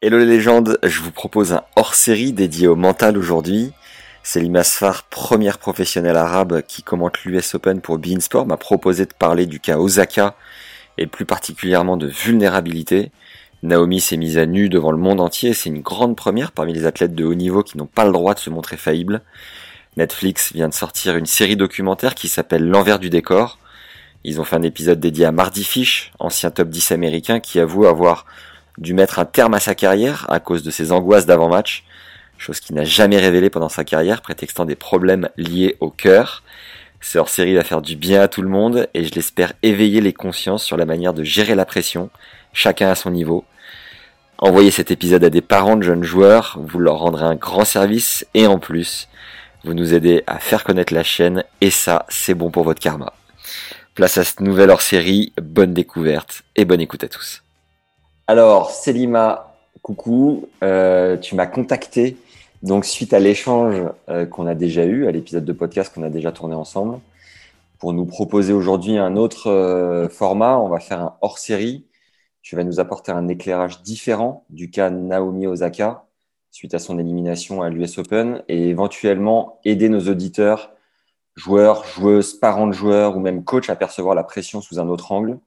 Hello les légendes, je vous propose un hors-série dédié au mental aujourd'hui. Selim Asfar, première professionnelle arabe qui commente l'US Open pour Bein Sport, m'a proposé de parler du cas Osaka et plus particulièrement de vulnérabilité. Naomi s'est mise à nu devant le monde entier, c'est une grande première parmi les athlètes de haut niveau qui n'ont pas le droit de se montrer faillibles. Netflix vient de sortir une série documentaire qui s'appelle L'envers du décor. Ils ont fait un épisode dédié à Mardy Fish, ancien top 10 américain qui avoue avoir dû mettre un terme à sa carrière à cause de ses angoisses d'avant-match, chose qu'il n'a jamais révélée pendant sa carrière, prétextant des problèmes liés au cœur. Ce hors-série va faire du bien à tout le monde et je l'espère éveiller les consciences sur la manière de gérer la pression, chacun à son niveau. Envoyez cet épisode à des parents de jeunes joueurs, vous leur rendrez un grand service et en plus, vous nous aidez à faire connaître la chaîne et ça, c'est bon pour votre karma. Place à cette nouvelle hors-série, bonne découverte et bonne écoute à tous. Alors, Selima, coucou, euh, tu m'as contacté donc suite à l'échange euh, qu'on a déjà eu, à l'épisode de podcast qu'on a déjà tourné ensemble, pour nous proposer aujourd'hui un autre euh, format, on va faire un hors-série tu vas nous apporter un éclairage différent du cas Naomi Osaka suite à son élimination à l'US Open et éventuellement aider nos auditeurs, joueurs, joueuses, parents de joueurs ou même coachs à percevoir la pression sous un autre angle.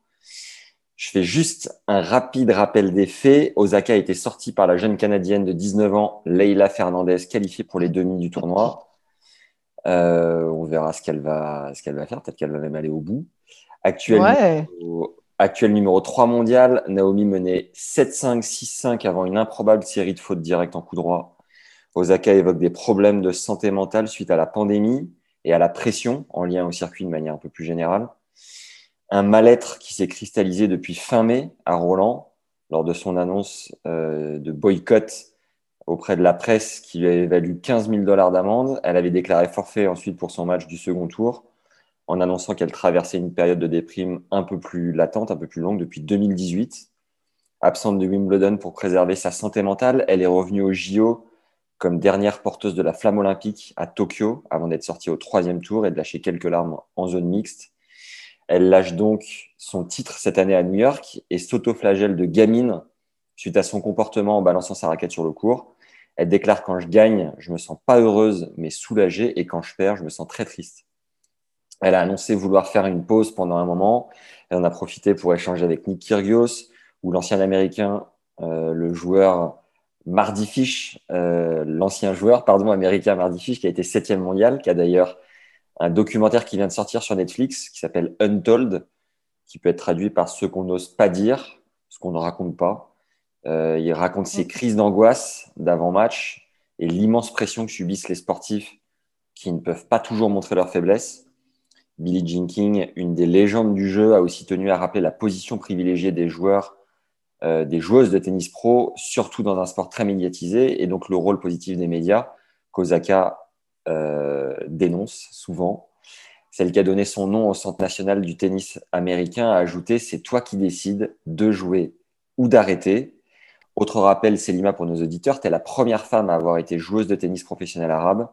Je fais juste un rapide rappel des faits. Osaka a été sortie par la jeune Canadienne de 19 ans, Leila Fernandez, qualifiée pour les demi du tournoi. Euh, on verra ce qu'elle va, ce qu'elle va faire. Peut-être qu'elle va même aller au bout. Actuellement, Actuel numéro 3 mondial, Naomi menait 7-5, 6-5 avant une improbable série de fautes directes en coup droit. Osaka évoque des problèmes de santé mentale suite à la pandémie et à la pression en lien au circuit de manière un peu plus générale. Un mal-être qui s'est cristallisé depuis fin mai à Roland lors de son annonce euh, de boycott auprès de la presse qui lui avait valu 15 000 dollars d'amende. Elle avait déclaré forfait ensuite pour son match du second tour en annonçant qu'elle traversait une période de déprime un peu plus latente, un peu plus longue depuis 2018. Absente de Wimbledon pour préserver sa santé mentale, elle est revenue au JO comme dernière porteuse de la flamme olympique à Tokyo avant d'être sortie au troisième tour et de lâcher quelques larmes en zone mixte. Elle lâche donc son titre cette année à New York et s'autoflagelle de gamine suite à son comportement en balançant sa raquette sur le court. Elle déclare quand je gagne, je me sens pas heureuse mais soulagée et quand je perds, je me sens très triste. Elle a annoncé vouloir faire une pause pendant un moment. Elle en a profité pour échanger avec Nick Kyrgios ou l'ancien américain, euh, le joueur Mardy Fish, euh, l'ancien joueur, pardon, américain Mardy Fish, qui a été septième mondial, qui a d'ailleurs un documentaire qui vient de sortir sur Netflix qui s'appelle Untold, qui peut être traduit par ce qu'on n'ose pas dire, ce qu'on ne raconte pas. Euh, il raconte ses crises d'angoisse d'avant-match et l'immense pression que subissent les sportifs qui ne peuvent pas toujours montrer leur faiblesse. Billie Jean King, une des légendes du jeu, a aussi tenu à rappeler la position privilégiée des joueurs, euh, des joueuses de tennis pro, surtout dans un sport très médiatisé, et donc le rôle positif des médias qu'Osaka dénonce souvent. Celle qui a donné son nom au Centre national du tennis américain a ajouté C'est toi qui décides de jouer ou d'arrêter. Autre rappel, Selima, pour nos auditeurs, tu es la première femme à avoir été joueuse de tennis professionnelle arabe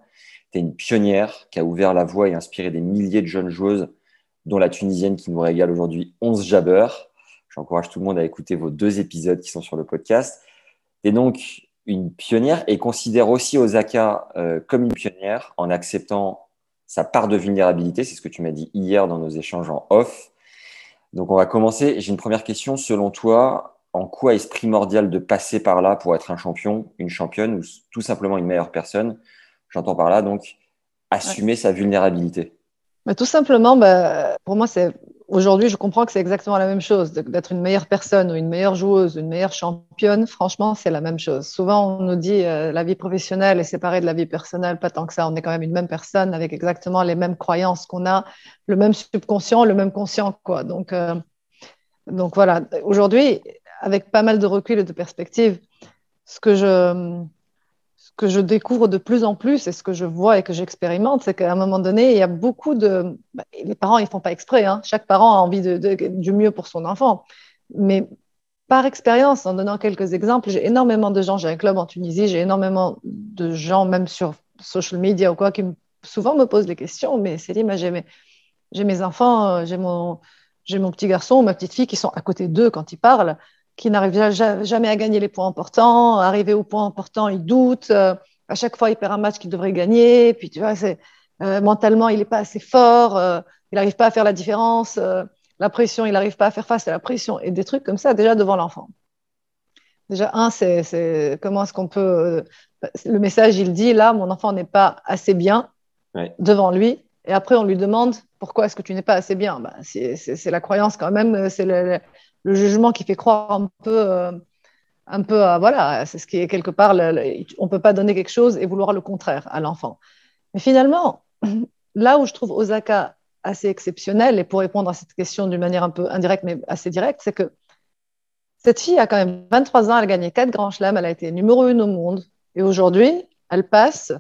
tu une pionnière qui a ouvert la voie et inspiré des milliers de jeunes joueuses, dont la Tunisienne qui nous régale aujourd'hui 11 jabbeurs. J'encourage tout le monde à écouter vos deux épisodes qui sont sur le podcast. Es donc une pionnière et considère aussi Osaka euh, comme une pionnière en acceptant sa part de vulnérabilité. C'est ce que tu m'as dit hier dans nos échanges en off. Donc, on va commencer. J'ai une première question. Selon toi, en quoi est-ce primordial de passer par là pour être un champion, une championne ou tout simplement une meilleure personne? J'entends par là donc assumer sa vulnérabilité. Mais tout simplement, bah, pour moi, c'est aujourd'hui, je comprends que c'est exactement la même chose. D'être une meilleure personne ou une meilleure joueuse, une meilleure championne, franchement, c'est la même chose. Souvent, on nous dit euh, la vie professionnelle est séparée de la vie personnelle. Pas tant que ça. On est quand même une même personne avec exactement les mêmes croyances qu'on a, le même subconscient, le même conscient, quoi. Donc, euh, Donc voilà, aujourd'hui, avec pas mal de recul et de perspective, ce que je, ce que je découvre de plus en plus et ce que je vois et que j'expérimente, c'est qu'à un moment donné, il y a beaucoup de... Bah, les parents, ils font pas exprès. Hein. Chaque parent a envie de, du mieux pour son enfant. Mais par expérience, en donnant quelques exemples, j'ai énormément de gens, j'ai un club en Tunisie, j'ai énormément de gens, même sur social media ou quoi, qui souvent me posent des questions, mais c'est j'ai mes, j'ai mes enfants, euh, j'ai mon, mon petit garçon, ma petite fille qui sont à côté d'eux quand ils parlent, qui n'arrivent jamais à gagner les points importants, arriver au point important, ils doutent, euh, à chaque fois il perd un match qu'il devrait gagner, puis tu vois, c'est, euh, mentalement il n'est pas assez fort, il n'arrive pas à faire la différence la pression, il n'arrive pas à faire face à la pression et des trucs comme ça déjà devant l'enfant. Déjà, un, c'est comment est-ce qu'on peut. Euh, le message, il dit là, mon enfant n'est pas assez bien devant lui. Et après, on lui demande pourquoi est-ce que tu n'es pas assez bien? Bah, C'est la croyance quand même, c'est le, jugement qui fait croire un peu. Euh, un peu voilà, c'est ce qui est quelque part, on ne peut pas donner quelque chose et vouloir le contraire à l'enfant. Mais finalement, là où je trouve Osaka assez exceptionnel, et pour répondre à cette question d'une manière un peu indirecte, mais assez directe, c'est que cette fille a quand même 23 ans, elle a gagné 4 grands chelems, elle a été numéro 1 au monde, et aujourd'hui, elle passe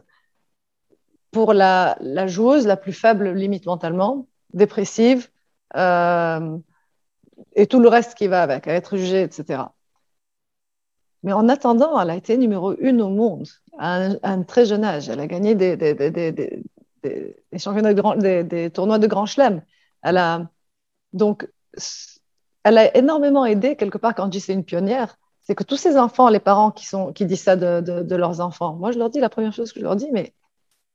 pour la, la, joueuse la plus faible limite mentalement, dépressive, euh, et tout le reste qui va avec, à être jugée, etc. Mais en attendant, elle a été numéro 1 au monde à un, très jeune âge. Elle a gagné des, des, championnats de grand, des, tournois de Grand Chelem. Elle a, donc, elle a énormément aidé, quelque part, quand je dis c'est une pionnière, c'est que tous ces enfants, les parents qui, disent ça de, de, leurs enfants, moi, je leur dis, la première chose que je leur dis, mais,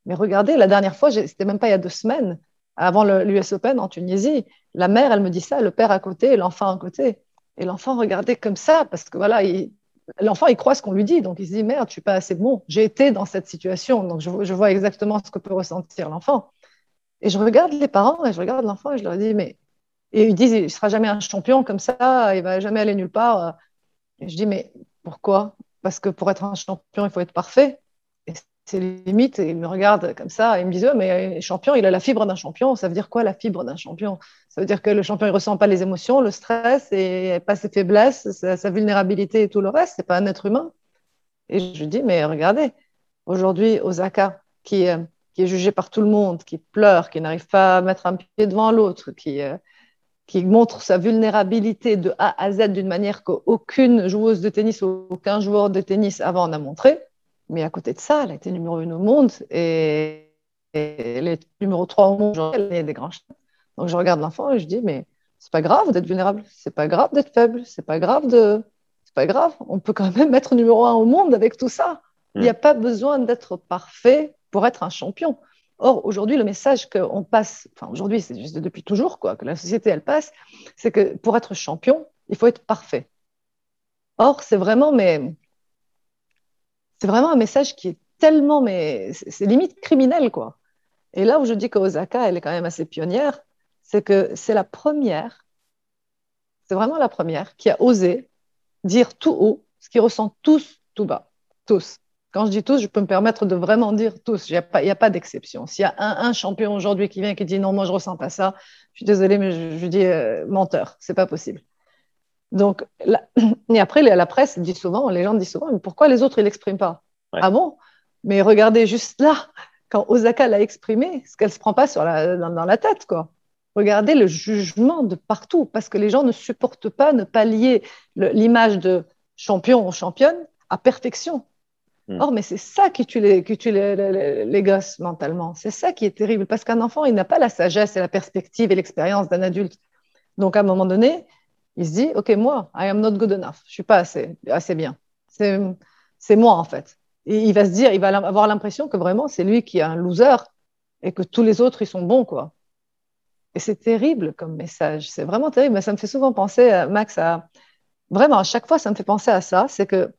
mais regardez, la dernière fois, c'était même pas il y a deux semaines, avant l'US Open en Tunisie, la mère, elle me dit ça, le père à côté, l'enfant à côté. Et l'enfant regardait comme ça, parce que voilà, il, l'enfant, il croit ce qu'on lui dit, donc il se dit merde, je suis pas assez bon. J'ai été dans cette situation, donc je, vois exactement ce que peut ressentir l'enfant. Et je regarde les parents et je regarde l'enfant et je leur dis mais et ils disent il sera jamais un champion comme ça, il va jamais aller nulle part. Et je dis mais pourquoi? Parce que pour être un champion, il faut être parfait c'est limite. Ils me regardent comme ça et ils me disent mais champion, il a la fibre d'un champion. Ça veut dire quoi la fibre d'un champion? Ça veut dire que le champion, il ressent pas les émotions, le stress et pas ses faiblesses, sa, vulnérabilité et tout le reste. C'est pas un être humain. Et je dis mais regardez, aujourd'hui, Osaka, qui, euh, qui est jugé par tout le monde, qui pleure, qui n'arrive pas à mettre un pied devant l'autre, qui, euh, qui montre sa vulnérabilité de A à Z d'une manière qu'aucune joueuse de tennis ou aucun joueur de tennis avant n'a montré mais à côté de ça, elle a été numéro une au monde et, elle est numéro 3 au monde. Elle a des grands Donc je regarde l'enfant et je dis, mais c'est pas grave d'être vulnérable, c'est pas grave d'être faible, c'est pas grave de. C'est pas grave, on peut quand même être numéro un au monde avec tout ça. Il n'y a mm. pas besoin d'être parfait pour être un champion. Or, aujourd'hui, le message qu'on passe, enfin aujourd'hui, c'est juste depuis toujours, quoi, que la société, elle passe, c'est que pour être champion, il faut être parfait. Or, c'est vraiment, mais c'est vraiment un message qui est tellement, mais c'est limite criminel, quoi. Et là où je dis qu'Osaka, elle est quand même assez pionnière, c'est que c'est la première, c'est vraiment la première qui a osé dire tout haut ce qu'ils ressentent tous tout bas. Tous. Quand je dis tous, je peux me permettre de vraiment dire tous. Il n'y a pas, d'exception. S'il y a un, champion aujourd'hui qui vient et qui dit non, moi je ressens pas ça, je suis désolée, mais je, dis euh, menteur. C'est pas possible. Donc, et après, la presse dit souvent, les gens disent souvent, mais pourquoi les autres, ils l'expriment pas Ah bon? Mais regardez juste là, quand Osaka l'a exprimé, ce qu'elle se prend pas sur la, dans, la tête, quoi. Regardez le jugement de partout, parce que les gens ne supportent pas ne pas lier l'image de champion ou championne à perfection. Hmm. Or, mais c'est ça qui tue, les, qui tue les, les gosses mentalement. C'est ça qui est terrible, parce qu'un enfant, il n'a pas la sagesse et la perspective et l'expérience d'un adulte. Donc, à un moment donné, il se dit, OK, moi, I am not good enough. Je suis pas assez, assez bien. C'est moi, en fait. Il va se dire, il va avoir l'impression que vraiment, c'est lui qui est un loser et que tous les autres, ils sont bons, quoi. Et c'est terrible comme message. C'est vraiment terrible. Mais ça me fait souvent penser, Max, à... Vraiment, à chaque fois, ça me fait penser à ça. C'est que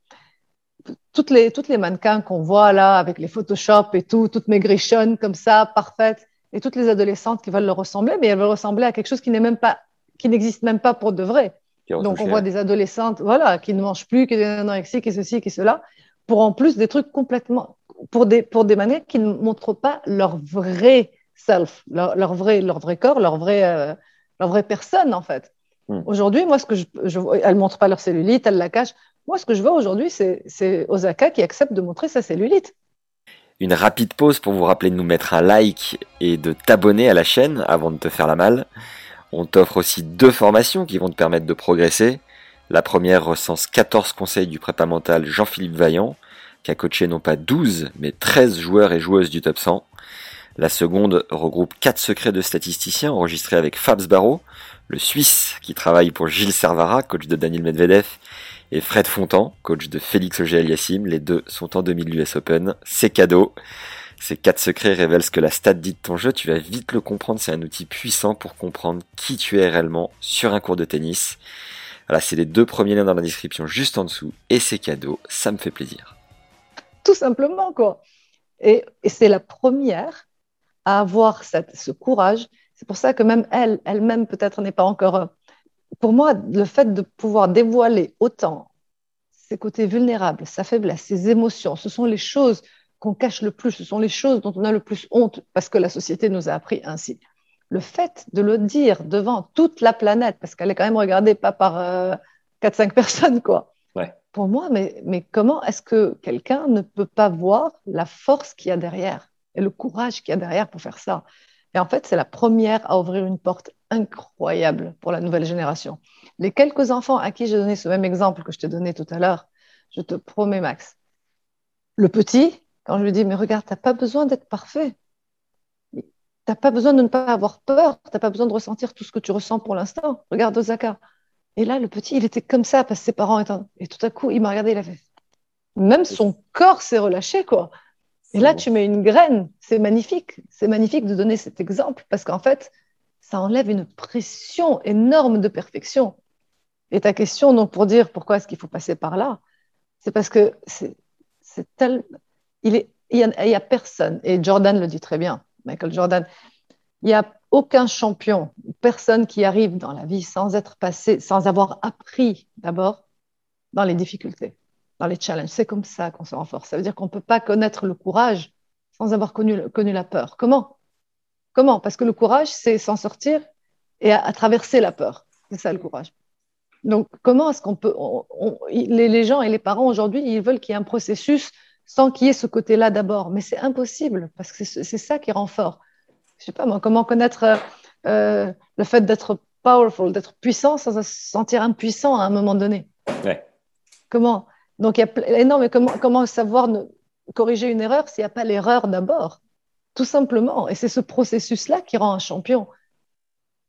toutes les, toutes les mannequins qu'on voit là, avec les Photoshop et tout, toutes maigrichonnes comme ça, parfaites, et toutes les adolescentes qui veulent leur ressembler, mais elles veulent ressembler à quelque chose qui n'est même pas qui n'existent même pas pour de vrai. Donc on voit des adolescentes, voilà, qui ne mangent plus, qui ont anorexie, qui ceci, qui cela, pour en plus des trucs complètement, pour des, pour des manières qui ne montrent pas leur vrai self, leur, vrai, leur vrai corps, leur vrai, euh, leur vraie personne en fait. Hmm. Aujourd'hui, moi, ce que je, je elles montrent pas leur cellulite, elles la cachent. Moi, ce que je vois aujourd'hui, c'est Osaka qui accepte de montrer sa cellulite. Une rapide pause pour vous rappeler de nous mettre un like et de t'abonner à la chaîne avant de te faire la malle. On t'offre aussi deux formations qui vont te permettre de progresser. La première recense 14 conseils du prépa mental Jean-Philippe Vaillant, qui a coaché non pas 12, mais 13 joueurs et joueuses du top 100. La seconde regroupe 4 secrets de statisticiens enregistrés avec Fabs Barreau, le Suisse qui travaille pour Gilles Servara, coach de Daniel Medvedev, et Fred Fontan, coach de Félix Auger-Aliassime. Les deux sont en 2000 US Open. C'est cadeau. Ces quatre secrets révèlent ce que la stat dit de ton jeu. Tu vas vite le comprendre. C'est un outil puissant pour comprendre qui tu es réellement sur un cours de tennis. Voilà, c'est les deux premiers liens dans la description juste en dessous. Et c'est cadeau. Ça me fait plaisir. Tout simplement, quoi. Et, c'est la première à avoir ce courage. C'est pour ça que même elle, elle-même peut-être n'est pas encore pour moi, le fait de pouvoir dévoiler autant ses côtés vulnérables, sa faiblesse, ses émotions, ce sont les choses qu'on cache le plus, ce sont les choses dont on a le plus honte parce que la société nous a appris ainsi. Le fait de le dire devant toute la planète, parce qu'elle est quand même regardée pas par euh, 4-5 personnes, quoi. Pour moi, mais, mais comment est-ce que quelqu'un ne peut pas voir la force qu'il y a derrière et le courage qu'il y a derrière pour faire ça? Et en fait, c'est la première à ouvrir une porte incroyable pour la nouvelle génération. Les quelques enfants à qui j'ai donné ce même exemple que je t'ai donné tout à l'heure, je te promets, Max, le petit, quand je lui dis, mais regarde, tu n'as pas besoin d'être parfait. Tu n'as pas besoin de ne pas avoir peur. Tu n'as pas besoin de ressentir tout ce que tu ressens pour l'instant. Regarde Osaka. Et là, le petit, il était comme ça parce que ses parents étaient. Et tout à coup, il m'a regardé, il a fait. Même son corps s'est relâché, quoi. Et là, tu mets une graine. C'est magnifique. C'est magnifique de donner cet exemple parce qu'en fait, ça enlève une pression énorme de perfection. Et ta question, donc, pour dire pourquoi est-ce qu'il faut passer par là, c'est parce que c'est tel. Il est, il y, a, personne, et Jordan le dit très bien, Michael Jordan, il n'y a aucun champion, personne qui arrive dans la vie sans être passé, sans avoir appris d'abord dans les difficultés, dans les challenges. C'est comme ça qu'on se renforce. Ça veut dire qu'on ne peut pas connaître le courage sans avoir connu, la peur. Comment? Comment? Parce que le courage, c'est s'en sortir et à, traverser la peur. C'est ça le courage. Donc, comment est-ce qu'on peut. les, gens et les parents aujourd'hui, ils veulent qu'il y ait un processus sans qu'il y ait ce côté-là d'abord. Mais c'est impossible parce que c'est ça qui rend fort. Je sais pas moi, comment connaître euh, le fait d'être powerful, d'être puissant sans se sentir impuissant à un moment donné? Comment? Donc, il y a non, mais comment, comment savoir corriger une erreur s'il n'y a pas l'erreur d'abord? Tout simplement. Et c'est ce processus-là qui rend un champion.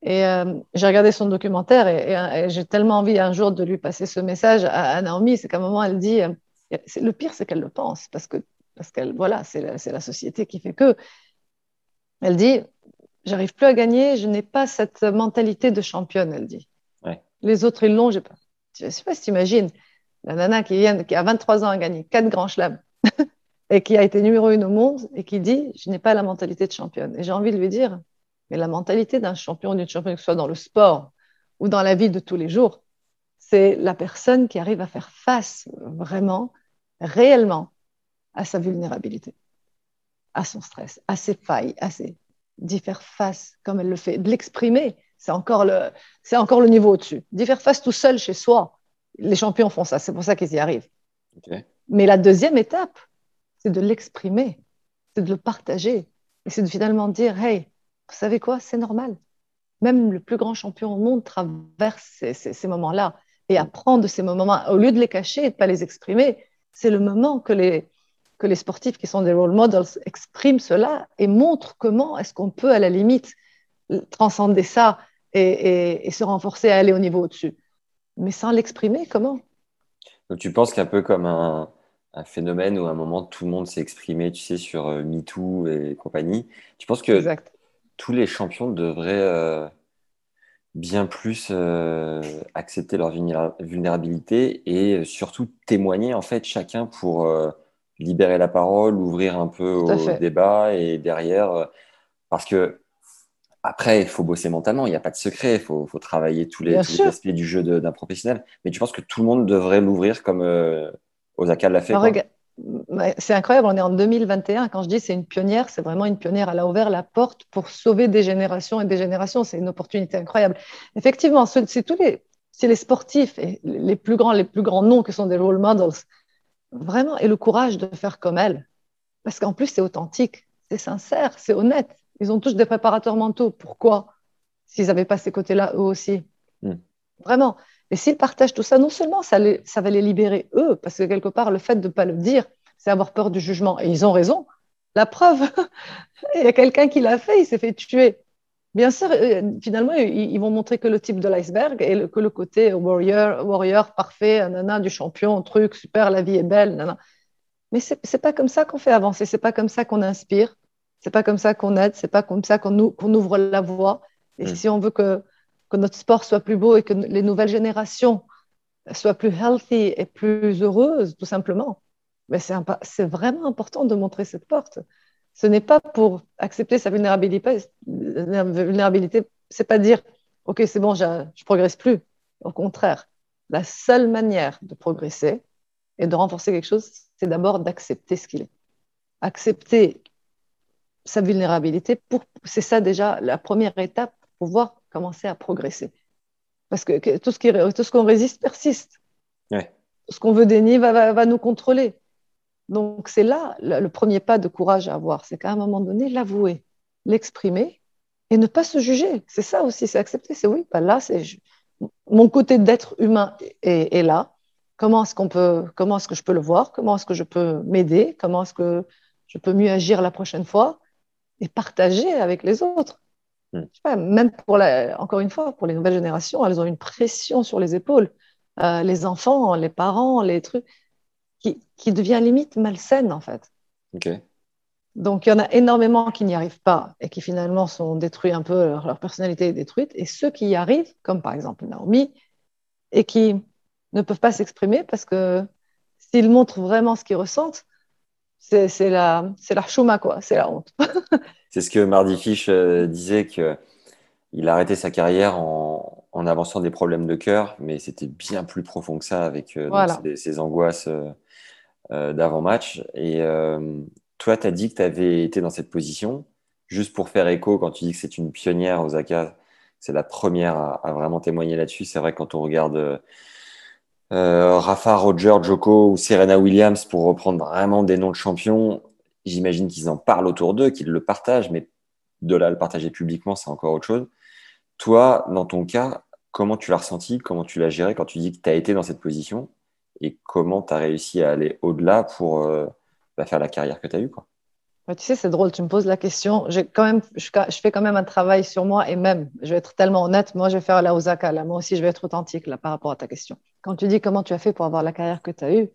Et euh, j'ai regardé son documentaire et, j'ai tellement envie un jour de lui passer ce message à, Naomi. C'est qu'à un moment, elle dit euh, le pire, c'est qu'elle le pense, parce que parce qu'elle, voilà, c'est la, la, société qui fait que. Elle dit J'arrive plus à gagner, je n'ai pas cette mentalité de championne, elle dit. Les autres, ils l'ont, j'ai pas. Je sais pas si tu imagines, la nana qui, vient, qui a 23 ans a gagné 4 grands chelems. et qui a été numéro une au monde et qui dit Je n'ai pas la mentalité de championne. Et j'ai envie de lui dire Mais la mentalité d'un champion ou d'une championne, que ce soit dans le sport ou dans la vie de tous les jours, c'est la personne qui arrive à faire face vraiment, réellement, à sa vulnérabilité, à son stress, à ses failles, à ses d'y faire face comme elle le fait, de l'exprimer. C'est encore le, c'est encore le niveau au-dessus. D'y faire face tout seul chez soi. Les champions font ça, c'est pour ça qu'ils y arrivent. Mais la deuxième étape, c'est de l'exprimer, c'est de le partager. Et c'est de finalement dire, hey, vous savez quoi, c'est normal. Même le plus grand champion au monde traverse ces, moments-là. Et apprendre de ces moments, au lieu de les cacher et de ne pas les exprimer, c'est le moment que les, que les sportifs qui sont des role models expriment cela et montrent comment est-ce qu'on peut, à la limite, transcender ça et, et se renforcer à aller au niveau au-dessus. Mais sans l'exprimer, comment? Donc tu penses qu'un peu comme un, un phénomène où à un moment tout le monde s'est exprimé, tu sais, sur euh, MeToo et compagnie. Tu penses que tous les champions devraient euh, bien plus euh, accepter leur vulnérabilité et surtout témoigner en fait chacun pour libérer la parole, ouvrir un peu au débat et derrière, parce que après, il faut bosser mentalement, il n'y a pas de secret, il faut, travailler tous les, aspects du jeu d'un professionnel. Mais tu penses que tout le monde devrait l'ouvrir comme Osaka l'a fait. C'est incroyable, on est en 2021. Quand je dis c'est une pionnière, c'est vraiment une pionnière. Elle a ouvert la porte pour sauver des générations et des générations. C'est une opportunité incroyable. Effectivement, c'est tous les, c'est les sportifs et les plus grands, les plus grands noms qui sont des role models. Vraiment, et le courage de faire comme elle. Parce qu'en plus, c'est authentique, c'est sincère, c'est honnête. Ils ont tous des préparateurs mentaux. Pourquoi? S'ils n'avaient pas ces côtés-là, eux aussi. Hmm. Vraiment. Et s'ils partagent tout ça, non seulement ça, ça va les libérer eux, parce que quelque part, le fait de ne pas le dire, c'est avoir peur du jugement. Et ils ont raison. La preuve, il y a quelqu'un qui l'a fait, il s'est fait tuer. Bien sûr, euh, finalement, ils, vont montrer que le type de l'iceberg et que le côté warrior, warrior parfait, nana, du champion, truc, super, la vie est belle, nana. Mais c'est n'est pas comme ça qu'on fait avancer, c'est pas comme ça qu'on inspire, c'est pas comme ça qu'on aide, c'est pas comme ça qu'on ouvre la voie. Et mm. si on veut que que notre sport soit plus beau et que les nouvelles générations soient plus healthy et plus heureuses, tout simplement. Mais c'est vraiment important de montrer cette porte. Ce n'est pas pour accepter sa vulnérabilité. vulnérabilité c'est pas dire, OK, c'est bon, je, ne progresse plus. Au contraire, la seule manière de progresser et de renforcer quelque chose, c'est d'abord d'accepter ce qu'il est. Accepter sa vulnérabilité, c'est ça déjà la première étape pour pouvoir commencer à progresser. Parce que, tout ce qui, tout ce qu'on résiste persiste. Ce qu'on veut dénier va, va, nous contrôler. Donc c'est là le, premier pas de courage à avoir, c'est qu'à un moment donné, l'avouer, l'exprimer et ne pas se juger. C'est ça aussi, c'est accepter. C'est oui, pas bah là, c'est mon côté d'être humain est, est, là. Comment est-ce qu'on peut, comment est-ce que je peux le voir? Comment est-ce que je peux m'aider? Comment est-ce que je peux mieux agir la prochaine fois? Et partager avec les autres même pour la, encore une fois, pour les nouvelles générations, elles ont une pression sur les épaules. Euh, les enfants, les parents, les trucs, qui, qui devient limite malsaine en fait. Donc il y en a énormément qui n'y arrivent pas et qui finalement sont détruits un peu, leur, personnalité est détruite. Et ceux qui y arrivent, comme par exemple Naomi, et qui ne peuvent pas s'exprimer parce que s'ils montrent vraiment ce qu'ils ressentent, c'est la, la chouma, quoi, c'est la honte. C'est ce que Mardy Fish euh, disait que il a arrêté sa carrière en, avançant des problèmes de cœur, mais c'était bien plus profond que ça avec euh, ses, angoisses euh, d'avant-match. Et toi, tu as dit que tu avais été dans cette position. Juste pour faire écho, quand tu dis que c'est une pionnière, Osaka, c'est la première à, vraiment témoigner là-dessus. C'est vrai quand on regarde Rafa, Roger, Joko ou Serena Williams, pour reprendre vraiment des noms de champions, J'imagine qu'ils en parlent autour d'eux, qu'ils le partagent, mais de là le partager publiquement, c'est encore autre chose. Toi, dans ton cas, comment tu l'as ressenti Comment tu l'as géré quand tu dis que tu as été dans cette position Et comment tu as réussi à aller au-delà pour euh, bah, faire la carrière que tu as eue quoi? Tu sais, c'est drôle, tu me poses la question. Quand même, je, fais quand même un travail sur moi et même, je vais être tellement honnête, moi, je vais faire la Osaka. Moi aussi, je vais être authentique là, par rapport à ta question. Quand tu dis comment tu as fait pour avoir la carrière que tu as eue,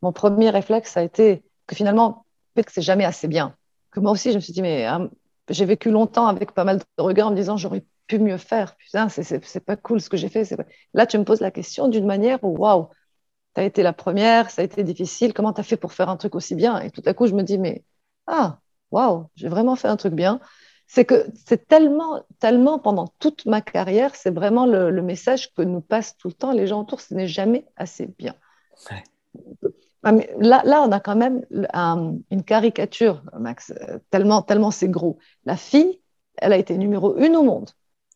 mon premier réflexe a été que finalement, que c'est jamais assez bien. Que moi aussi, je me suis dit, mais hein, j'ai vécu longtemps avec pas mal de regards en me disant, j'aurais pu mieux faire. Putain, c'est pas cool ce que j'ai fait. Là, tu me poses la question d'une manière où, waouh, tu as été la première, ça a été difficile, comment tu as fait pour faire un truc aussi bien? Et tout à coup, je me dis, mais ah, waouh, j'ai vraiment fait un truc bien. C'est que c'est tellement, tellement pendant toute ma carrière, c'est vraiment le, message que nous passent tout le temps les gens autour, ce n'est jamais assez bien. Là, là, on a quand même une caricature, Max, euh, tellement, tellement c'est gros. La fille, elle a été numéro une au monde,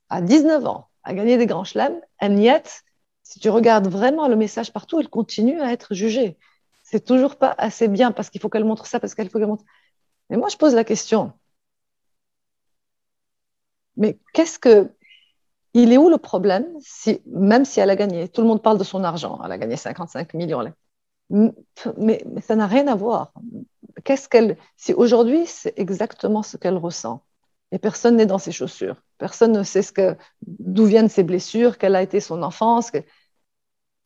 à 19 ans, a gagné des grands chelems, and yet, si tu regardes vraiment le message partout, elle continue à être jugée. C'est toujours pas assez bien parce qu'il faut qu'elle montre ça, parce qu'il faut qu'elle montre. Mais moi, je pose la question. Mais qu'est-ce que. Il est où le problème, même si elle a gagné Tout le monde parle de son argent. Elle a gagné 55 millions mais, ça n'a rien à voir. Qu'est-ce qu'elle, si aujourd'hui c'est exactement ce qu'elle ressent, et personne n'est dans ses chaussures, personne ne sait ce que, d'où viennent ses blessures, quelle a été son enfance, que,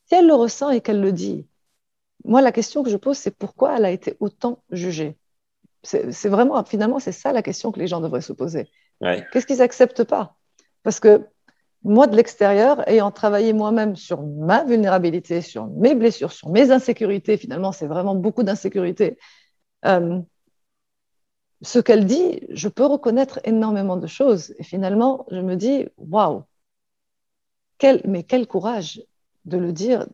si elle le ressent et qu'elle le dit, moi la question que je pose c'est pourquoi elle a été autant jugée? C'est vraiment, finalement, c'est ça la question que les gens devraient se poser. Qu'est-ce qu'ils n'acceptent pas? Parce que moi, de l'extérieur, ayant travaillé moi-même sur ma vulnérabilité, sur mes blessures, sur mes insécurités, finalement, c'est vraiment beaucoup d'insécurité. Euh, ce qu'elle dit, je peux reconnaître énormément de choses. Et finalement, je me dis, waouh, quel, mais quel courage de le dire,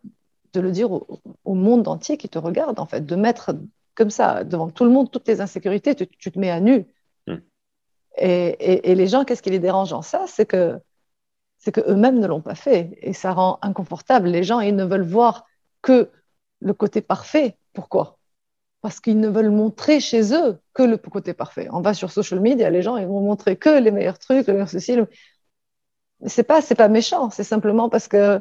de le dire au, monde entier qui te regarde, en fait, de mettre comme ça, devant tout le monde, toutes tes insécurités, tu, te mets à nu. Hmm. Et, les gens, qu'est-ce qui les dérange en ça? C'est que c'est qu'eux-mêmes ne l'ont pas fait. Et ça rend inconfortable. Les gens, ils ne veulent voir que le côté parfait. Pourquoi? Parce qu'ils ne veulent montrer chez eux que le côté parfait. On va sur social media, les gens, ils vont montrer que les meilleurs trucs, les meilleurs ceci. C'est pas, pas méchant. C'est simplement parce que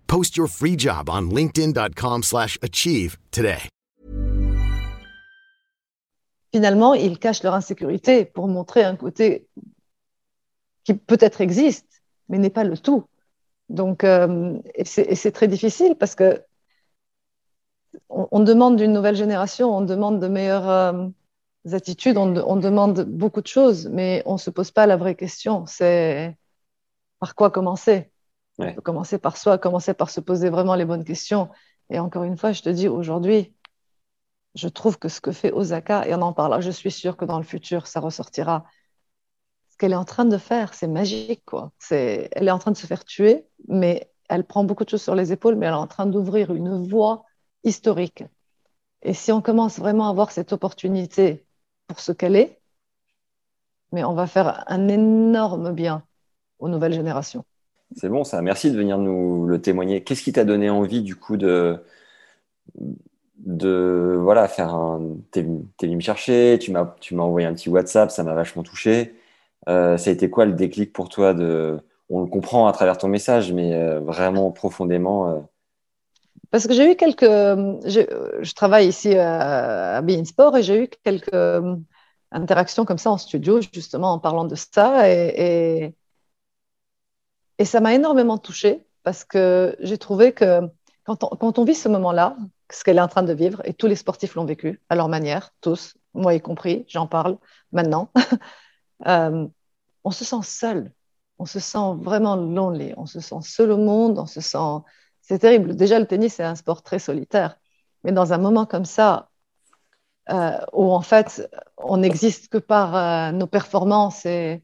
Post your free job on linkedin.com/achieve today. Finalement, ils cachent leur insécurité pour montrer un côté qui peut-être existe, mais n'est pas le tout. Donc, euh, et c'est très difficile parce que on, demande d'une nouvelle génération, on demande de meilleures euh, attitudes, on, on, demande beaucoup de choses, mais on ne se pose pas la vraie question. C'est par quoi commencer? On peut commencer par soi, commencer par se poser vraiment les bonnes questions. Et encore une fois, je te dis aujourd'hui, je trouve que ce que fait Osaka, et on en parlera, je suis sûre que dans le futur, ça ressortira. Ce qu'elle est en train de faire, c'est magique, quoi. C'est, elle est en train de se faire tuer, mais elle prend beaucoup de choses sur les épaules, mais elle est en train d'ouvrir une voie historique. Et si on commence vraiment à voir cette opportunité pour ce qu'elle est, mais on va faire un énorme bien aux nouvelles générations. C'est bon ça. Merci de venir nous le témoigner. Qu'est-ce qui t'a donné envie du coup de voilà faire un t'es venu me chercher tu m'as envoyé un petit WhatsApp ça m'a vachement touché euh, ça a été quoi le déclic pour toi de on le comprend à travers ton message mais euh, vraiment profondément euh. parce que j'ai eu quelques je travaille ici à, à Sport et j'ai eu quelques interactions comme ça en studio justement en parlant de ça et ça m'a énormément touchée parce que j'ai trouvé que quand on, quand on vit ce moment-là, ce qu'elle est en train de vivre, et tous les sportifs l'ont vécu à leur manière, tous, moi y compris, j'en parle maintenant, euh, on se sent seul, on se sent vraiment lonely, on se sent seul au monde, on se sent... C'est terrible. Déjà, le tennis, c'est un sport très solitaire. Mais dans un moment comme ça, euh, où en fait, on n'existe que par euh, nos performances et,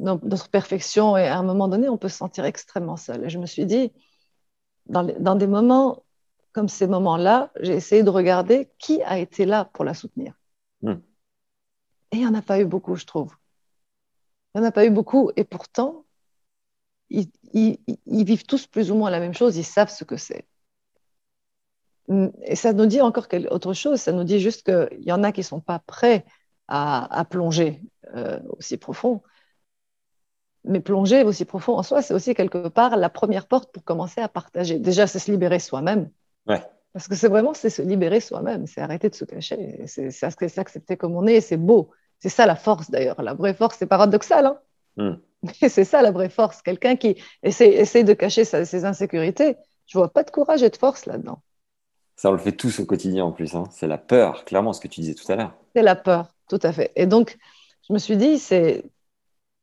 notre perfection et à un moment donné, on peut se sentir extrêmement seul. Et je me suis dit, dans, des moments comme ces moments-là, j'ai essayé de regarder qui a été là pour la soutenir. Hmm. Et il n'y en a pas eu beaucoup, je trouve. Il n'y en a pas eu beaucoup. Et pourtant, ils, vivent tous plus ou moins la même chose, ils savent ce que c'est. Et ça nous dit encore autre chose, ça nous dit juste qu'il y en a qui ne sont pas prêts à, plonger euh, aussi profond mais plonger aussi profond en soi, c'est aussi quelque part la première porte pour commencer à partager. Déjà, c'est se libérer soi-même. Parce que c'est vraiment c'est se libérer soi-même, c'est arrêter de se cacher, c'est s'accepter comme on est, c'est beau. C'est ça la force d'ailleurs. La vraie force, c'est paradoxal, hein hmm. mais c'est ça la vraie force. Quelqu'un qui essaie, essaie, de cacher ses insécurités, je vois pas de courage et de force là-dedans. Ça, on le fait tous au quotidien en plus. Hein. C'est la peur, clairement, ce que tu disais tout à l'heure. C'est la peur, tout à fait. Et donc, je me suis dit, c'est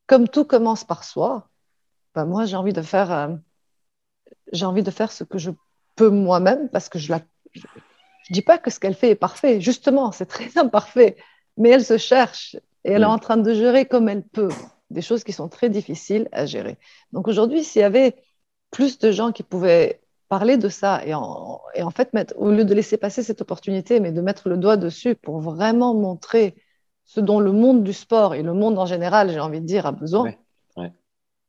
comme tout commence par soi, ben moi j'ai envie de faire, euh, j'ai envie de faire ce que je peux moi-même parce que je la, je, dis pas que ce qu'elle fait est parfait. Justement, c'est très imparfait, mais elle se cherche et elle est en train de gérer comme elle peut des choses qui sont très difficiles à gérer. Donc aujourd'hui, s'il y avait plus de gens qui pouvaient parler de ça et en, et en fait mettre, au lieu de laisser passer cette opportunité, mais de mettre le doigt dessus pour vraiment montrer ce dont le monde du sport et le monde en général, j'ai envie de dire, a besoin.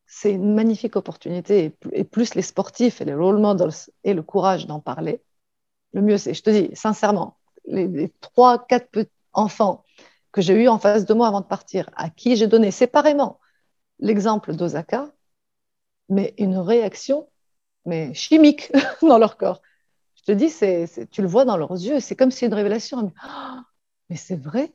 C'est une magnifique opportunité. Et plus les sportifs et les role models aient le courage d'en parler, le mieux c'est. Je te dis, sincèrement, les, trois, quatre enfants que j'ai eu en face de moi avant de partir, à qui j'ai donné séparément l'exemple d'Osaka, mais une réaction mais chimique dans leur corps. Je te dis, c'est, tu le vois dans leurs yeux, c'est comme si une révélation. mais c'est vrai,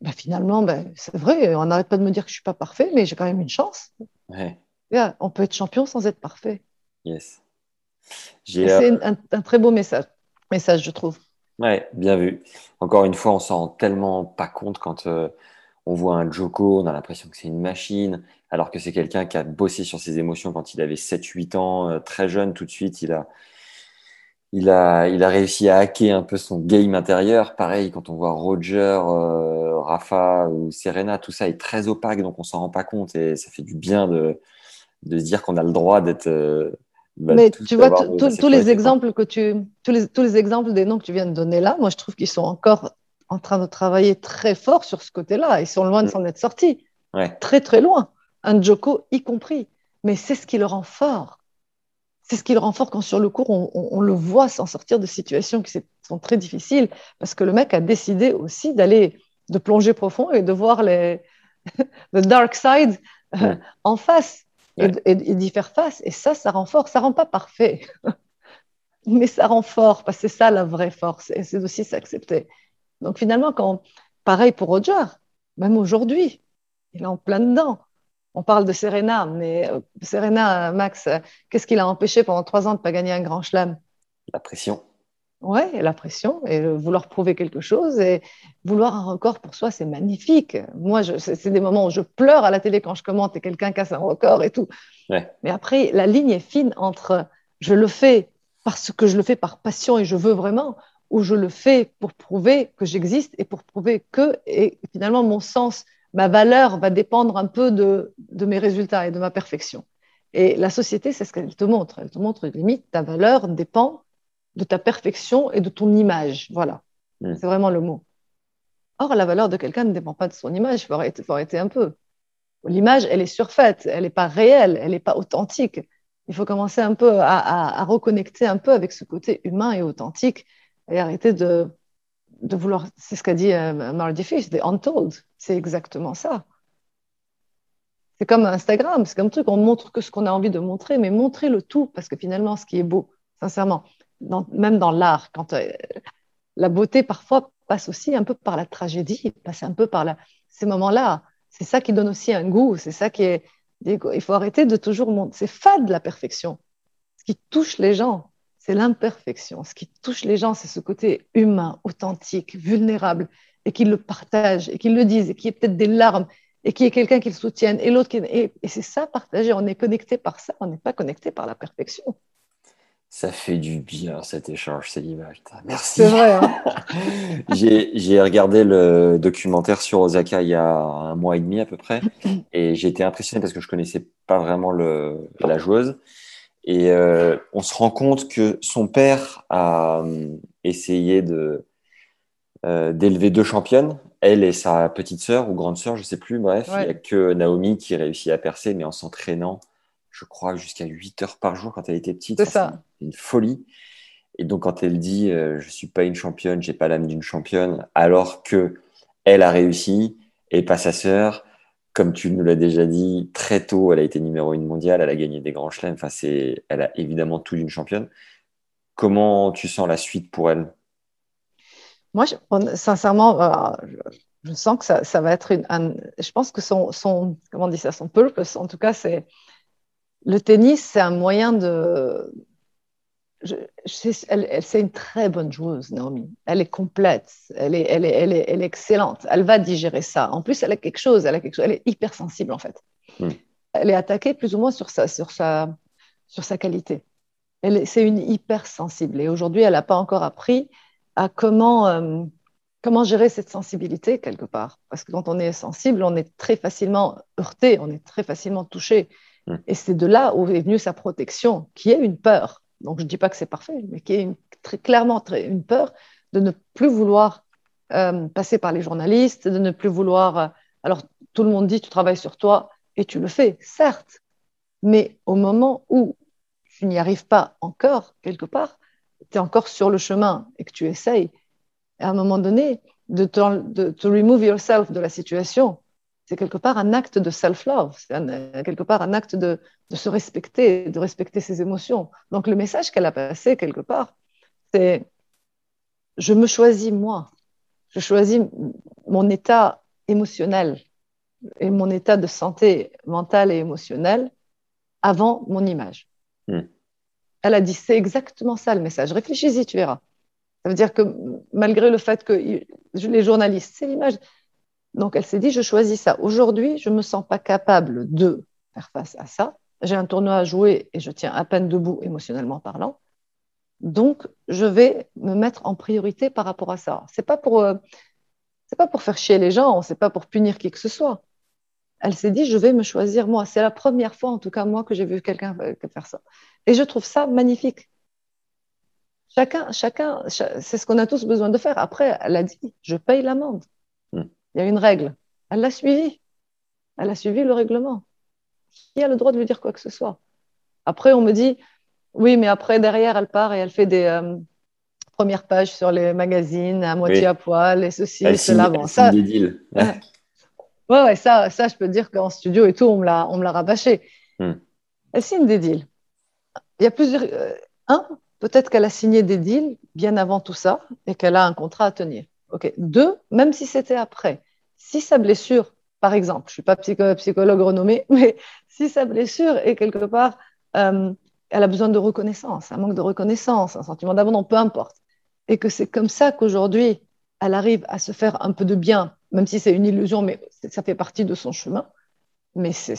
bah, finalement, bah, c'est vrai, on n'arrête pas de me dire que je ne suis pas parfait, mais j'ai quand même une chance. on peut être champion sans être parfait. Yes. C'est euh, un, très beau message, message, je trouve. Ouais, bien vu. Encore une fois, on s'en rend tellement pas compte quand euh, on voit un Joko, on a l'impression que c'est une machine, alors que c'est quelqu'un qui a bossé sur ses émotions quand il avait 7-8 ans, euh, très jeune, tout de suite, il a, il a, il a réussi à hacker un peu son game intérieur. Pareil, quand on voit Roger, euh, Rafa ou Serena, tout ça est très opaque, donc on s'en rend pas compte et ça fait du bien de, de se dire qu'on a le droit d'être bah, Mais tu vois, tous les exemples que tu, tous les, tous les exemples des noms que tu viens de donner là, moi je trouve qu'ils sont encore en train de travailler très fort sur ce côté-là. Ils sont loin de mm. s'en être sortis. Très, très loin. Un Joko y compris. Mais c'est ce qui le rend fort. C'est ce qui le rend fort quand sur le cours, on, on, le voit s'en sortir de situations qui sont très difficiles parce que le mec a décidé aussi d'aller, de plonger profond et de voir les, the dark side euh, en face et, d'y faire face. Et ça, ça rend fort. Ça rend pas parfait, mais ça rend fort parce que c'est ça la vraie force. Et c'est aussi s'accepter. Donc finalement, quand pareil pour Roger, même aujourd'hui, il est en plein dedans. On parle de Serena, mais euh, Serena, Max, euh, qu'est-ce qui l'a empêché pendant trois ans de ne pas gagner un grand chelem? La pression. Oui, la pression et vouloir prouver quelque chose et vouloir un record pour soi, c'est magnifique. Moi, c'est des moments où je pleure à la télé quand je commente et quelqu'un casse un record et tout. Mais après, la ligne est fine entre je le fais parce que je le fais par passion et je veux vraiment, ou je le fais pour prouver que j'existe et pour prouver que, et finalement, mon sens, ma valeur va dépendre un peu de, de mes résultats et de ma perfection. Et la société, c'est ce qu'elle te montre. Elle te montre limite ta valeur dépend de ta perfection et de ton image. Voilà, mm. c'est vraiment le mot. Or, la valeur de quelqu'un ne dépend pas de son image, il faut arrêter, un peu. L'image, elle est surfaite, elle n'est pas réelle, elle n'est pas authentique. Il faut commencer un peu à, reconnecter un peu avec ce côté humain et authentique et arrêter de, de vouloir, c'est ce qu'a dit euh, Fish, the untold. C'est exactement ça. C'est comme Instagram, c'est comme un truc, on montre que ce qu'on a envie de montrer, mais montrer le tout, parce que finalement, ce qui est beau, sincèrement, même dans l'art, quand euh, la beauté parfois passe aussi un peu par la tragédie, passe un peu par la, ces moments-là. C'est ça qui donne aussi un goût, c'est ça qui est. Il faut arrêter de toujours montrer. C'est fade la perfection. Ce qui touche les gens, c'est l'imperfection. Ce qui touche les gens, c'est ce côté humain, authentique, vulnérable, et qu'ils le partagent, et qu'ils le disent, et qu'il y ait peut-être des larmes, et qu'il y ait quelqu'un qui le soutienne, et l'autre qui. Et, et c'est ça, partager. On est connecté par ça, on n'est pas connecté par la perfection. Ça fait du bien cet échange, l'image. Merci. C'est vrai. Hein. j'ai regardé le documentaire sur Osaka il y a un mois et demi à peu près, et j'ai été impressionné parce que je connaissais pas vraiment le, la joueuse. Et euh, on se rend compte que son père a euh, essayé de euh, d'élever deux championnes, elle et sa petite sœur ou grande sœur, je sais plus. Bref, il n'y a que Naomi qui réussit à percer, mais en s'entraînant je crois, jusqu'à 8 heures par jour quand elle était petite. C'est ça. Une folie. Et donc, quand elle dit euh, Je suis pas une championne, j'ai pas l'âme d'une championne, alors que elle a réussi et pas sa sœur, comme tu nous l'as déjà dit, très tôt, elle a été numéro une mondiale, elle a gagné des grands chelems. Enfin, c'est, elle a évidemment tout d'une championne. Comment tu sens la suite pour elle? Moi, sincèrement, euh, je, sens que ça, va être une. je pense que son, son, comment on dit ça, son purpose, en tout cas, c'est le tennis, c'est un moyen de. C'est une très bonne joueuse, Naomi. Elle est complète, elle est, elle, est, elle, est, elle est, excellente. Elle va digérer ça. En plus, elle a quelque chose, elle, a quelque chose, elle est hypersensible en fait. Elle est attaquée plus ou moins sur sa, sur sa, sur sa qualité. C'est une hypersensible. Et aujourd'hui, elle n'a pas encore appris à comment, euh, comment gérer cette sensibilité quelque part. Parce que quand on est sensible, on est très facilement heurté, on est très facilement touché. Mm. Et c'est de là où est venue sa protection, qui est une peur. Donc je ne dis pas que c'est parfait, mais qui est une, clairement une peur de ne plus vouloir euh, passer par les journalistes, de ne plus vouloir. Euh, alors tout le monde dit tu travailles sur toi et tu le fais, certes, mais au moment où tu n'y arrives pas encore quelque part, tu es encore sur le chemin et que tu essayes, à un moment donné, de, de, de remove yourself de la situation c'est quelque part un acte de self-love, c'est euh, quelque part un acte de, se respecter, de respecter ses émotions. Donc le message qu'elle a passé quelque part, c'est je me choisis moi, je choisis mon état émotionnel et mon état de santé mentale et émotionnelle avant mon image. Hmm. Elle a dit c'est exactement ça le message. Réfléchis-y, tu verras. Ça veut dire que malgré le fait que les journalistes, c'est l'image. Donc elle s'est dit, je choisis ça. Aujourd'hui, je ne me sens pas capable de faire face à ça. J'ai un tournoi à jouer et je tiens à peine debout émotionnellement parlant. Donc, je vais me mettre en priorité par rapport à ça. Pas pour, euh, pas pour faire chier les gens, c'est pas pour punir qui que ce soit. Elle s'est dit, je vais me choisir moi. C'est la première fois, en tout cas moi, que j'ai vu quelqu'un faire ça. Et je trouve ça magnifique. Chacun, chacun, c'est ce qu'on a tous besoin de faire. Après, elle a dit, je paye l'amende. Il y a une règle. Elle l'a suivi. Elle a suivi le règlement. Qui a le droit de lui dire quoi que ce soit? Après, on me dit, oui, mais après, derrière, elle part et elle fait des euh, premières pages sur les magazines à moitié à poil et ceci, et cela. Bon, ça, des deals. Ouais. ouais, ça, ça, je peux dire qu'en studio et tout, on me l'a, on me l'a rabâché. Hmm. Elle signe des deals. Il y a plusieurs. Euh, un, peut-être qu'elle a signé des deals bien avant tout ça et qu'elle a un contrat à tenir. Ok. Deux, même si c'était après, si sa blessure, par exemple, je suis pas psychologue renommé, mais si sa blessure est quelque part, euh, elle a besoin de reconnaissance, un manque de reconnaissance, un sentiment d'abandon, peu importe, et que c'est comme ça qu'aujourd'hui elle arrive à se faire un peu de bien, même si c'est une illusion, mais ça fait partie de son chemin. Mais c'est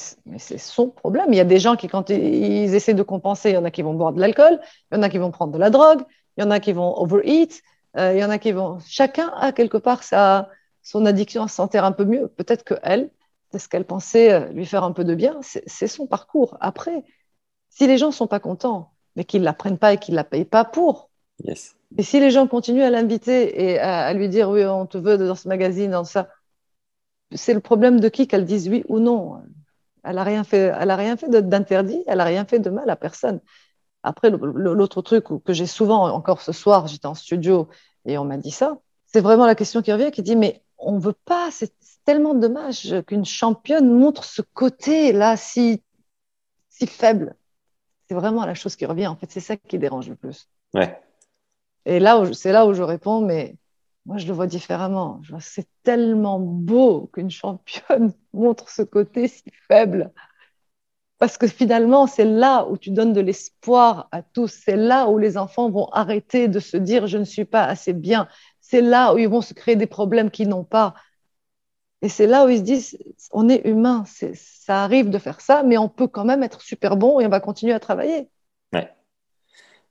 son problème. Il y a des gens qui, quand ils, essaient de compenser, il y en a qui vont boire de l'alcool, il y en a qui vont prendre de la drogue, il y en a qui vont overeat, il y en a qui vont. Chacun a quelque part sa, son addiction à se sentir un peu mieux. Peut-être que elle, ce qu'elle pensait euh, lui faire un peu de bien. C'est son parcours. Après, si les gens ne sont pas contents, mais qu'ils ne la prennent pas et qu'ils ne la payent pas pour, yes. et si les gens continuent à l'inviter et à, lui dire oui, on te veut dans ce magazine, dans ça, c'est le problème de qui qu'elle dise oui ou non. Elle n'a rien fait, elle a rien fait d'interdit, elle n'a rien fait de mal à personne. Après, l'autre truc que j'ai souvent, encore ce soir, j'étais en studio et on m'a dit ça, c'est vraiment la question qui revient, qui dit, mais on ne veut pas, c'est tellement dommage qu'une championne montre ce côté-là si, si faible. C'est vraiment la chose qui revient. En fait, c'est ça qui dérange le plus. Ouais. Et là, c'est là où je réponds, mais moi, je le vois différemment. C'est tellement beau qu'une championne montre ce côté si faible. Parce que finalement, c'est là où tu donnes de l'espoir à tous. C'est là où les enfants vont arrêter de se dire je ne suis pas assez bien. C'est là où ils vont se créer des problèmes qu'ils n'ont pas. Et c'est là où ils se disent, on est humain, ça arrive de faire ça, mais on peut quand même être super bon et on va continuer à travailler. Ouais.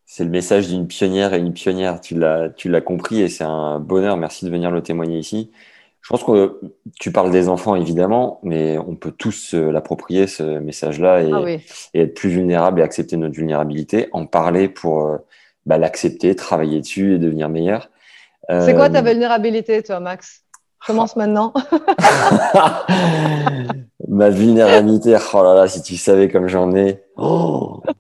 C'est le message d'une pionnière et une pionnière. Tu l'as, tu l'as compris et c'est un bonheur. Merci de venir le témoigner ici. Je pense que tu parles des enfants évidemment, mais on peut tous l'approprier ce message-là et, ah et, être plus vulnérable et accepter notre vulnérabilité, en parler pour euh, bah, l'accepter, travailler dessus et devenir meilleur. C'est quoi ta euh, vulnérabilité, toi, Max? Commence maintenant. Ma vulnérabilité, oh là là, si tu savais comme j'en ai. Oh euh,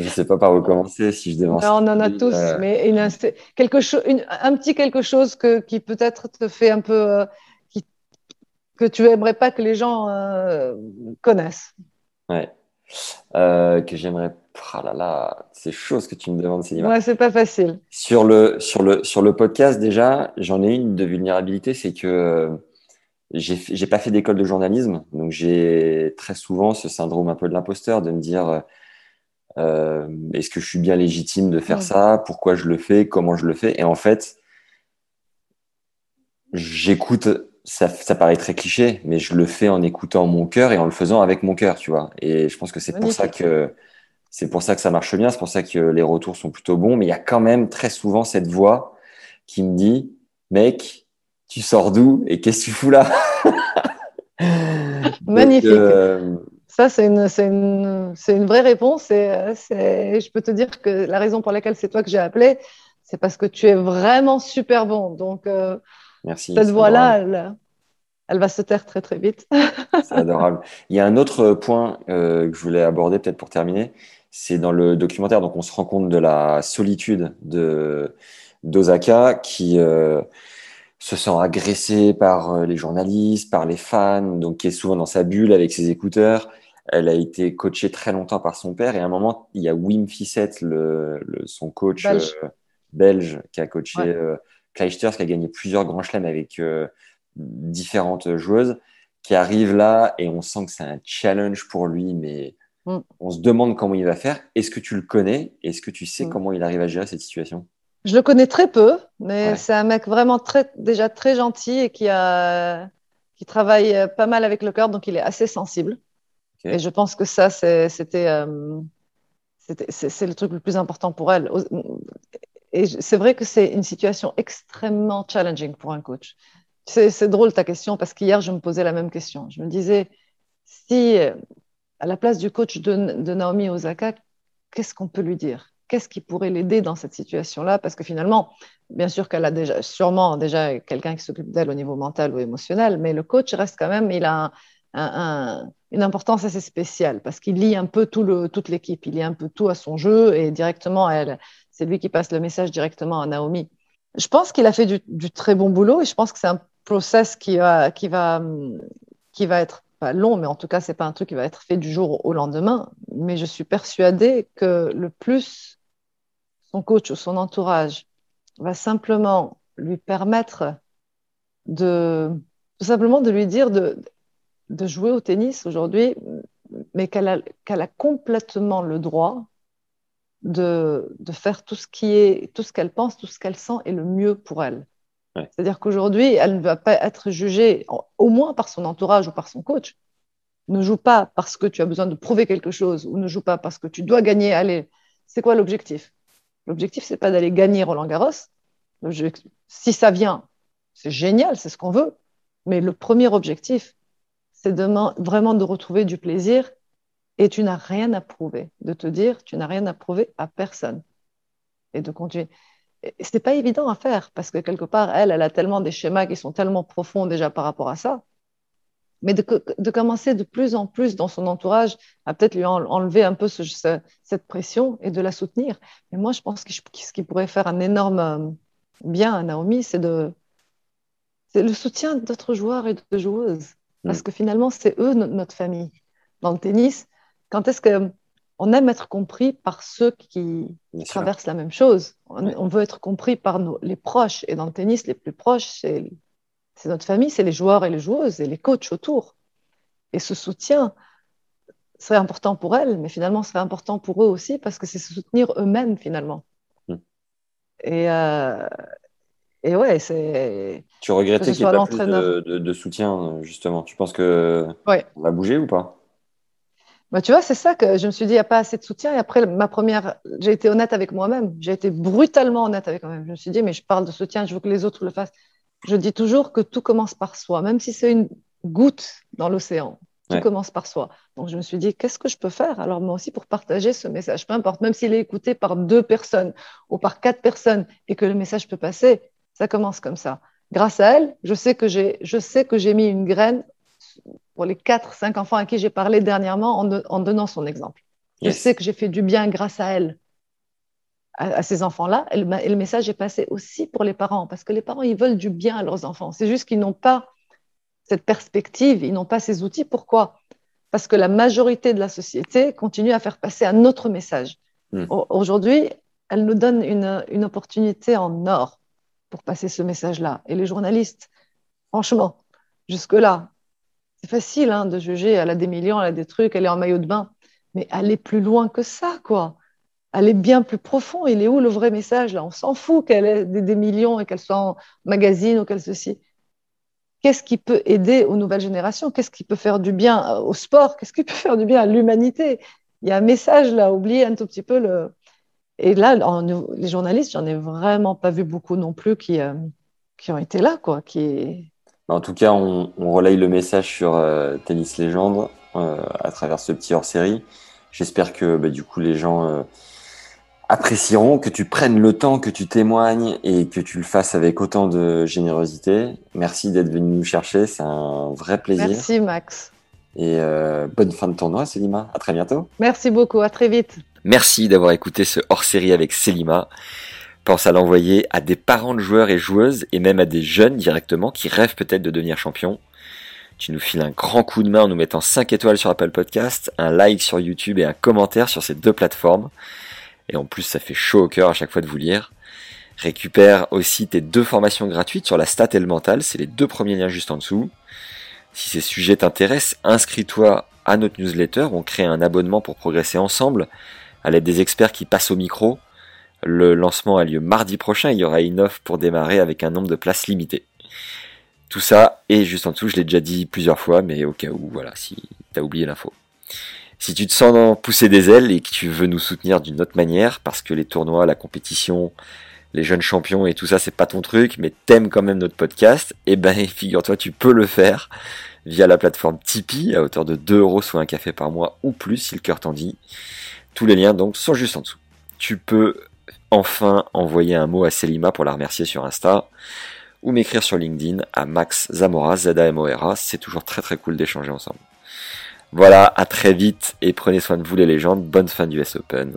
je ne sais pas par où commencer si je devais On en a tous, euh, mais une, quelque chose, un petit quelque chose que, qui peut-être te fait un peu. Euh, qui, que tu aimerais pas que les gens connaissent. Ouais. que j'aimerais. Oh là là, c'est chaud ce que tu me demandes, Céline. Ouais, c'est pas facile. Sur le, sur le, sur le podcast, déjà, j'en ai une de vulnérabilité, c'est que j'ai pas fait d'école de journalisme, donc j'ai très souvent ce syndrome un peu de l'imposteur de me dire euh, est-ce que je suis bien légitime de faire ça? Pourquoi je le fais? Comment je le fais? Et en fait, j'écoute, ça, ça, paraît très cliché, mais je le fais en écoutant mon cœur et en le faisant avec mon cœur, tu vois. Et je pense que c'est pour ça que c'est pour ça que ça marche bien, c'est pour ça que les retours sont plutôt bons. Mais il y a quand même très souvent cette voix qui me dit, mec, tu sors d'où et qu'est-ce que tu fous là? Magnifique. Euh, ça, c'est une, une, une, vraie réponse. Et, je peux te dire que la raison pour laquelle c'est toi que j'ai appelé, c'est parce que tu es vraiment super bon. Donc, euh, Merci, cette voix-là, elle, elle, va se taire très, très vite. c'est adorable. Il y a un autre point euh, que je voulais aborder, peut-être pour terminer. C'est dans le documentaire. Donc, on se rend compte de la solitude de d'Osaka qui. Euh, se sent agressé par euh, les journalistes, par les fans, donc qui est souvent dans sa bulle avec ses écouteurs. Elle a été coachée très longtemps par son père et à un moment, il y a Wim Fissette, le, son coach belge. Euh, qui a coaché euh, Kleisters, qui a gagné plusieurs grands chelems avec différentes joueuses, qui arrive là et on sent que c'est un challenge pour lui, mais mm. on se demande comment il va faire. Est-ce que tu le connais? Est-ce que tu sais mm. comment il arrive à gérer cette situation? Je le connais très peu, mais Ouais. c'est un mec vraiment très, déjà très gentil et qui, a, qui travaille euh, pas mal avec le cœur, donc il est assez sensible. Et je pense que ça, c'était, euh, le truc le plus important pour elle. Et c'est vrai que c'est une situation extrêmement challenging pour un coach. C'est c'est drôle ta question parce qu'hier, je me posais la même question. Je me disais, si euh, à la place du coach de, de Naomi Osaka, qu'est-ce qu'on peut lui dire? Qu'est-ce qui pourrait l'aider dans cette situation-là? Parce que finalement, bien sûr qu'elle a déjà, sûrement déjà quelqu'un qui s'occupe d'elle au niveau mental ou émotionnel, mais le coach reste quand même, il a un- un- un- une importance assez spéciale parce qu'il lie un peu tout le, toute l'équipe, il lie un peu tout à son jeu et directement à elle. C'est lui qui passe le message directement à Naomi. Je pense qu'il a fait du, très bon boulot et je pense que c'est un process qui va, qui va, qui va être pas long, mais en tout cas, c'est pas un truc qui va être fait du jour au lendemain. Mais je suis persuadée que le plus son coach ou son entourage va simplement lui permettre de, tout simplement de lui dire de, de jouer au tennis aujourd'hui, mais qu'elle a, complètement le droit de, de faire tout ce qui est, tout ce qu'elle pense, tout ce qu'elle sent est le mieux pour elle. Ouais. C'est-à-dire qu'aujourd'hui, elle ne va pas être jugée, au moins par son entourage ou par son coach. Ne joue pas parce que tu as besoin de prouver quelque chose ou ne joue pas parce que tu dois gagner. Allez, c'est quoi l'objectif? L'objectif, c'est pas d'aller gagner Roland Garros. Si ça vient, c'est génial, c'est ce qu'on veut. Mais le premier objectif, c'est vraiment de retrouver du plaisir et tu n'as rien à prouver. De te dire, tu n'as rien à prouver à personne. Et de continuer. Et c'est pas évident à faire parce que quelque part, elle, elle a tellement des schémas qui sont tellement profonds déjà par rapport à ça. Mais de, de commencer de plus en plus dans son entourage à peut-être lui en- enlever un peu ce- ce- cette pression et de la soutenir. Mais moi, je pense que ce qui pourrait faire un énorme euh, bien à Naomi, c'est le soutien d'autres joueurs et de joueuses. Parce Mm. que finalement, c'est eux no- notre famille. Dans le tennis, quand est-ce que on aime être compris par ceux qui Bien sûr. traversent la même chose. On, veut être compris par nos, les proches. Et dans le tennis, les plus proches, c'est c'est notre famille, c'est les joueurs et les joueuses et les coachs autour. Et ce soutien serait important pour elles, mais finalement serait important pour eux aussi parce que c'est se soutenir eux-mêmes finalement. Mm. Et, euh, et ouais, c'est. Tu regrettais qu'il n'y ait pas plus de, de- de soutien, justement. Tu penses que Ouais. on va bouger ou pas? Bah, tu vois, c'est ça que je me suis dit, il n'y a pas assez de soutien. Et après, ma première, j'ai été honnête avec moi-même. J'ai été brutalement honnête avec moi-même. Je me suis dit, mais je parle de soutien, je veux que les autres le fassent. Je dis toujours que tout commence par soi, même si c'est une goutte dans l'océan. Tout Ouais. commence par soi. Donc, je me suis dit, qu'est-ce que je peux faire? Alors moi aussi pour partager ce message Peu importe, même s'il est écouté par deux personnes ou par quatre personnes et que le message peut passer, ça commence comme ça. Grâce à elle, je sais que j'ai, je sais que j'ai mis une graine pour les quatre, cinq enfants à qui j'ai parlé dernièrement en, de- en donnant son exemple. Je sais que j'ai fait du bien grâce à elle, à, à ces enfants-là. Et, le ma- et le message est passé aussi pour les parents, parce que les parents, ils veulent du bien à leurs enfants. C'est juste qu'ils n'ont pas cette perspective, ils n'ont pas ces outils. Pourquoi? Parce que la majorité de la société continue à faire passer un autre message. Hmm. Au- Aujourd'hui, elle nous donne une, une opportunité en or pour passer ce message-là. Et les journalistes, franchement, jusque-là, c'est facile hein, de juger, elle a des millions, elle a des trucs, elle est en maillot de bain, mais aller plus loin que ça, quoi. Aller bien plus profond. Il est où le vrai message là? On s'en fout qu'elle ait des, millions et qu'elle soit en magazine ou qu'elle ceci. Qu'est-ce qui peut aider aux nouvelles générations? Qu'est-ce qui peut faire du bien au sport? Qu'est-ce qui peut faire du bien à l'humanité? Il y a un message là, oubliez un tout petit peu le. Et là, en- les journalistes, j'en ai vraiment pas vu beaucoup non plus qui, euh, qui ont été là, quoi. Qui... Bah, En tout cas, on, on relaye le message sur euh, Tennis Légende euh, à travers ce petit hors-série. J'espère que bah, du coup les gens apprécieront, que tu prennes le temps, que tu témoignes et que tu le fasses avec autant de générosité. Merci d'être venu nous chercher, c'est un vrai plaisir. Merci, Max. Et bonne fin de tournoi, Selima. À très bientôt. Merci beaucoup. À très vite. Merci d'avoir écouté ce hors-série avec Selima. Pense à l'envoyer à des parents de joueurs et joueuses et même à des jeunes directement qui rêvent peut-être de devenir champion. Tu nous files un grand coup de main en nous mettant 5 étoiles sur Apple Podcast, un like sur YouTube et un commentaire sur ces deux plateformes. Et en plus, ça fait chaud au cœur à chaque fois de vous lire. Récupère aussi tes deux formations gratuites sur la stat et le mental, c'est les deux premiers liens juste en dessous. Si ces sujets t'intéressent, inscris-toi à notre newsletter, on crée un abonnement pour progresser ensemble à l'aide des experts qui passent au micro. Le lancement a lieu mardi prochain. Il y aura une offre pour démarrer avec un nombre de places limité. Tout ça est juste en dessous. Je l'ai déjà dit plusieurs fois, mais au cas où, voilà, si t'as oublié l'info. Si tu te sens pousser des ailes et que tu veux nous soutenir d'une autre manière, parce que les tournois, la compétition, les jeunes champions et tout ça, c'est pas ton truc, mais t'aimes quand même notre podcast, eh ben, figure-toi, tu peux le faire via la plateforme Tipeee à hauteur de 2 euros soit un café par mois ou plus si le cœur t'en dit. Tous les liens donc sont juste en dessous. Tu peux enfin envoyer un mot à Selima pour la remercier sur Insta ou m'écrire sur LinkedIn à Max Zamora, z a m o r a C'est toujours très très cool d'échanger ensemble. Voilà, à très vite et prenez soin de vous les légendes. Bonne fin du S Open.